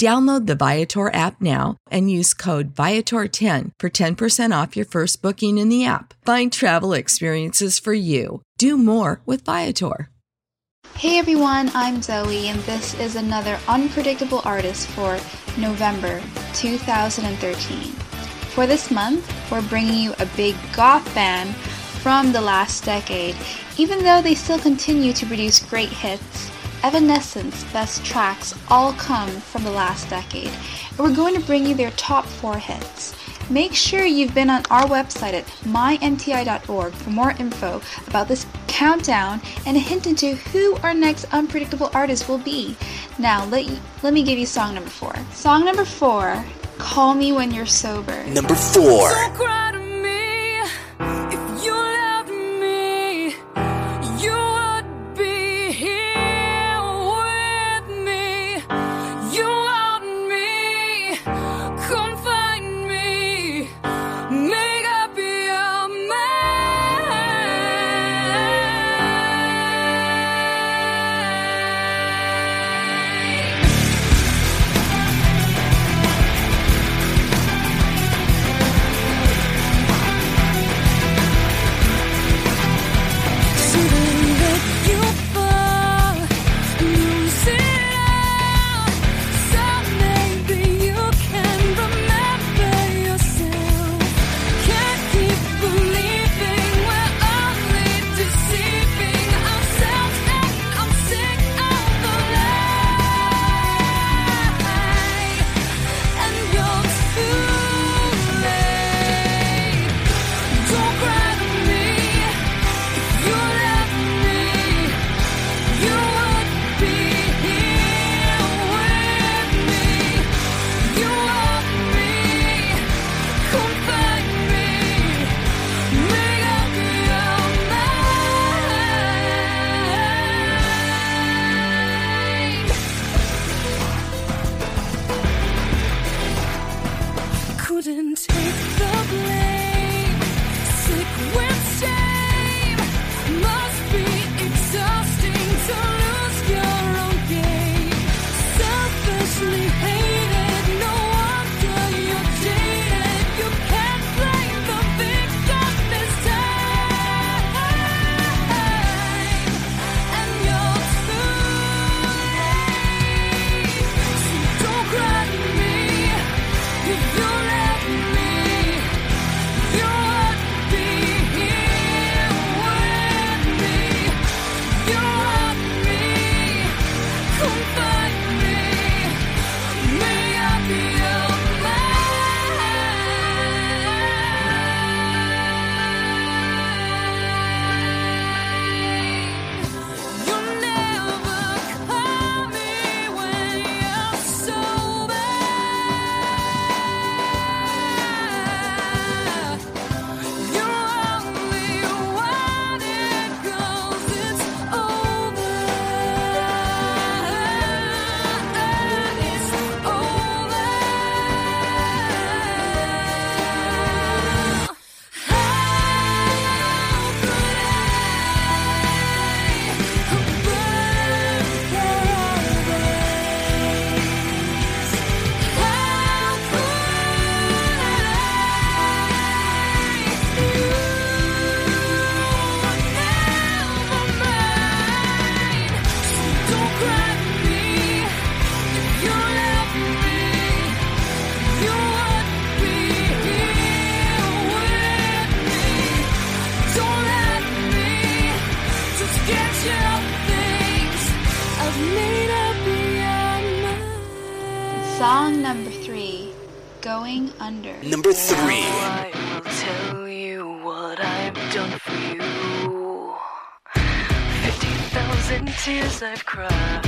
Download the Viator app now and use code Viator10 for 10% off your first booking in the app. Find travel experiences for you. Do more with Viator. Hey everyone, I'm Zoe, and this is another unpredictable artist for November 2013. For this month, we're bringing you a big goth band from the last decade, even though they still continue to produce great hits. Evanescence best tracks all come from the last decade, and we're going to bring you their top four hits. Make sure you've been on our website at mymti.org for more info about this countdown and a hint into who our next unpredictable artist will be. Now, let, you, let me give you song number four. Song number four Call Me When You're Sober. Number four. Going Under. Number three. Now I will tell you what I've done for you. 50,000 tears I've cried.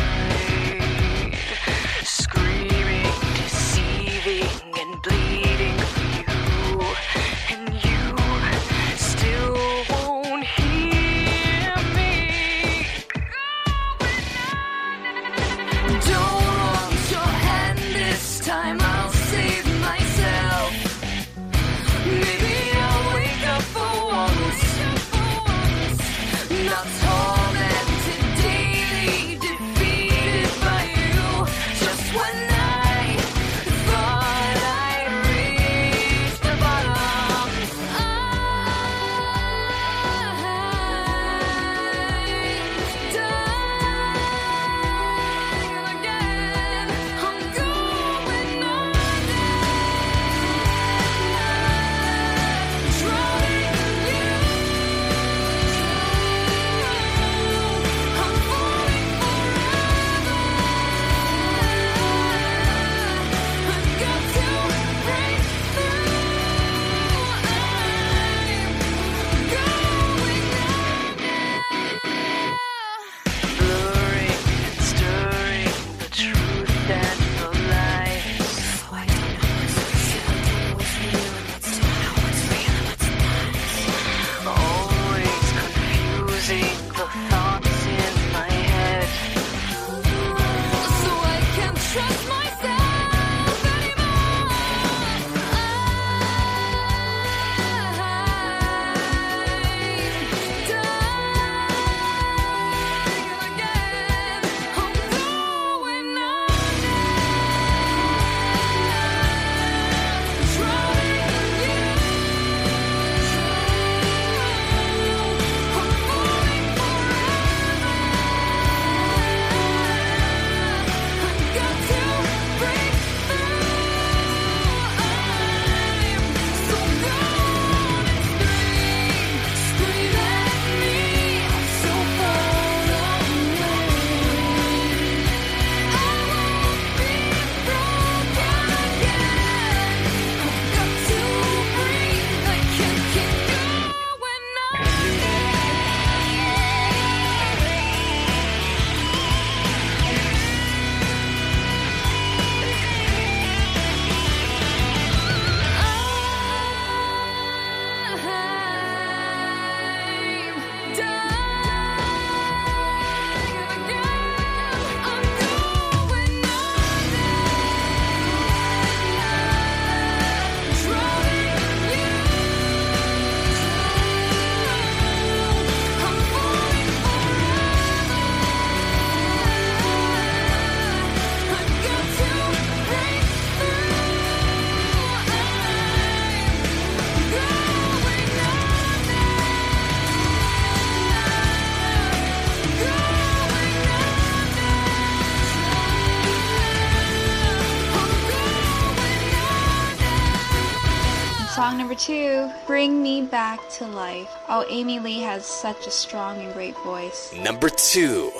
Screaming, deceiving, and bleeding for you. And you Bring me back to life. Oh, Amy Lee has such a strong and great voice. Number two.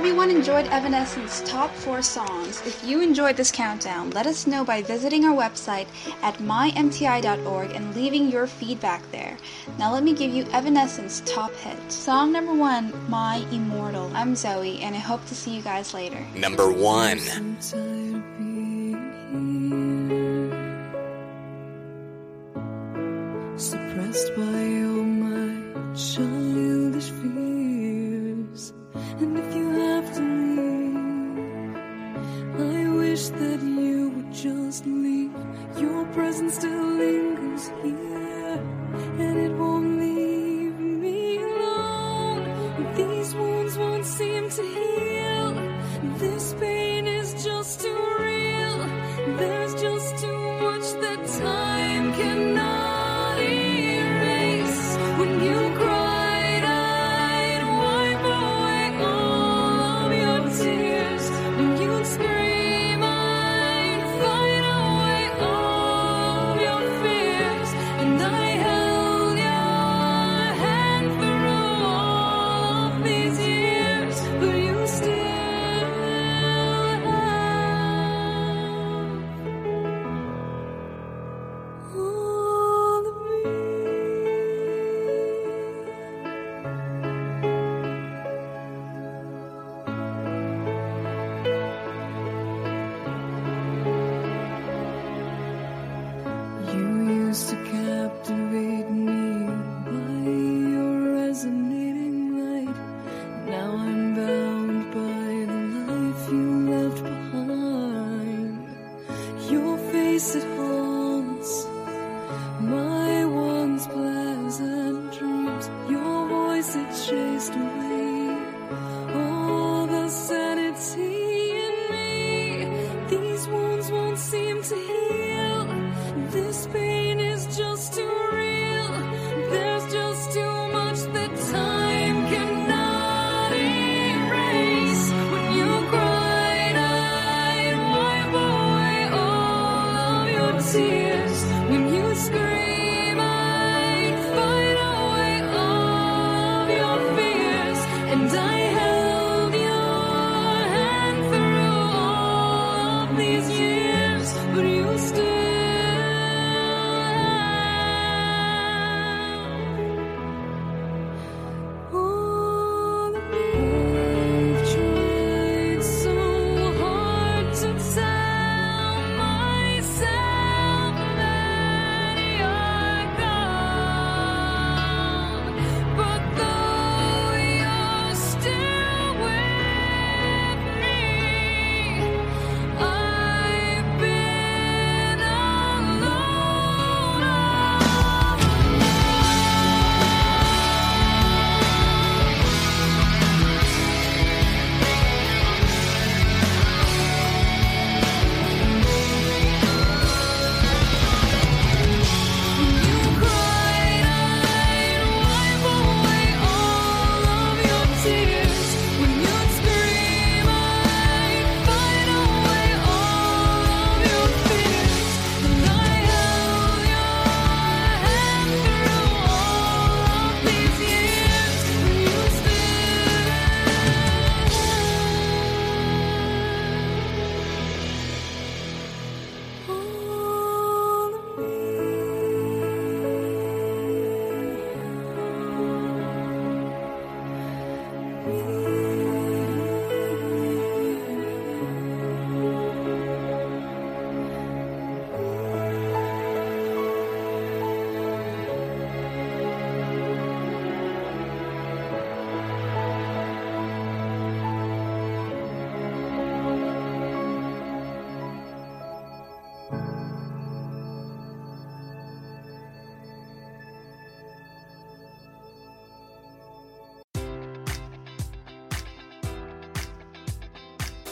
Everyone enjoyed Evanescence's top four songs. If you enjoyed this countdown, let us know by visiting our website at mymti.org and leaving your feedback there. Now let me give you Evanescence's top hit. Song number one, My Immortal. I'm Zoe, and I hope to see you guys later. Number one. I wish that you would just leave. Your presence still lingers here, and it won't leave me alone. These wounds won't seem to heal. This pain tears. When you scream,